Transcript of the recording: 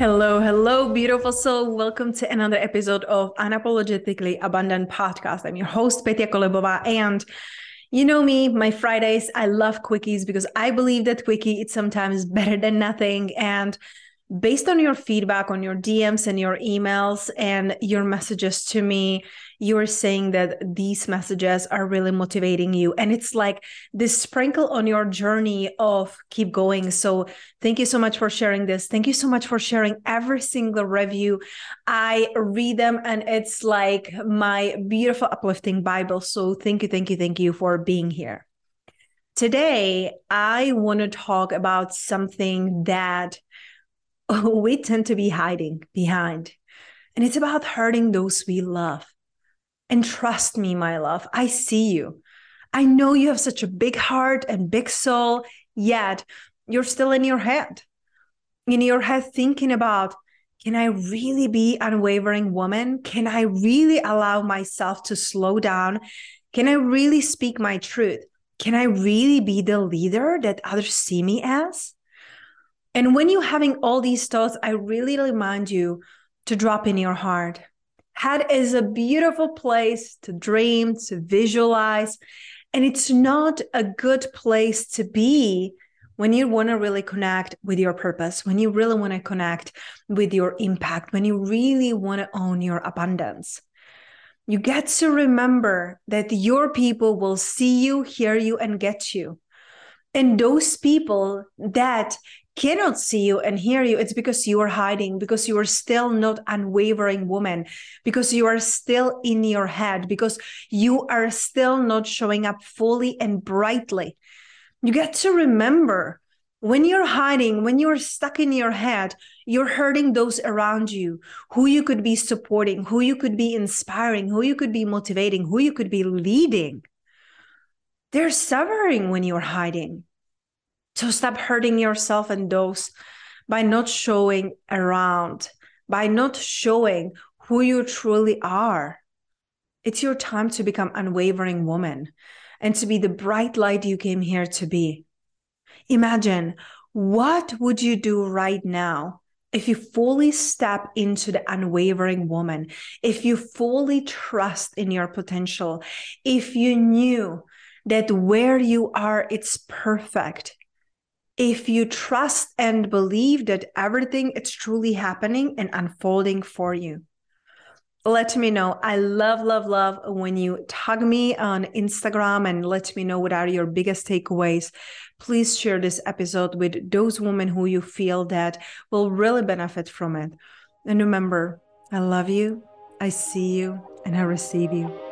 Hello, hello, beautiful soul. Welcome to another episode of Unapologetically Abundant Podcast. I'm your host, Petya Kolibova, and you know me, my Fridays, I love quickies because I believe that quickie is sometimes better than nothing. And based on your feedback on your DMs and your emails and your messages to me, you're saying that these messages are really motivating you. And it's like this sprinkle on your journey of keep going. So thank you so much for sharing this. Thank you so much for sharing every single review. I read them and it's like my beautiful, uplifting Bible. So thank you, thank you, thank you for being here. Today, I want to talk about something that we tend to be hiding behind. And it's about hurting those we love. And trust me, my love, I see you. I know you have such a big heart and big soul, yet you're still in your head. In your head, thinking about, can I really be unwavering woman? Can I really allow myself to slow down? Can I really speak my truth? Can I really be the leader that others see me as? And when you're having all these thoughts, I really remind you to drop in your heart. Head is a beautiful place to dream, to visualize. And it's not a good place to be when you want to really connect with your purpose, when you really want to connect with your impact, when you really want to own your abundance. You get to remember that your people will see you, hear you, and get you. And those people that cannot see you and hear you, it's because you are hiding, because you are still not unwavering woman, because you are still in your head, because you are still not showing up fully and brightly. You get to remember when you're hiding, when you're stuck in your head, you're hurting those around you, who you could be supporting, who you could be inspiring, who you could be motivating, who you could be leading. They're suffering when you're hiding. So stop hurting yourself and those by not showing around, by not showing who you truly are. It's your time to become unwavering woman and to be the bright light you came here to be. Imagine what would you do right now if you fully step into the unwavering woman, if you fully trust in your potential, if you knew that where you are, it's perfect, if you trust and believe that everything is truly happening and unfolding for you let me know. I love, love, love when you tag me on Instagram and let me know what are your biggest takeaways. Please share this episode with those women who you feel that will really benefit from it. And remember, I love you, I see you, and I receive you.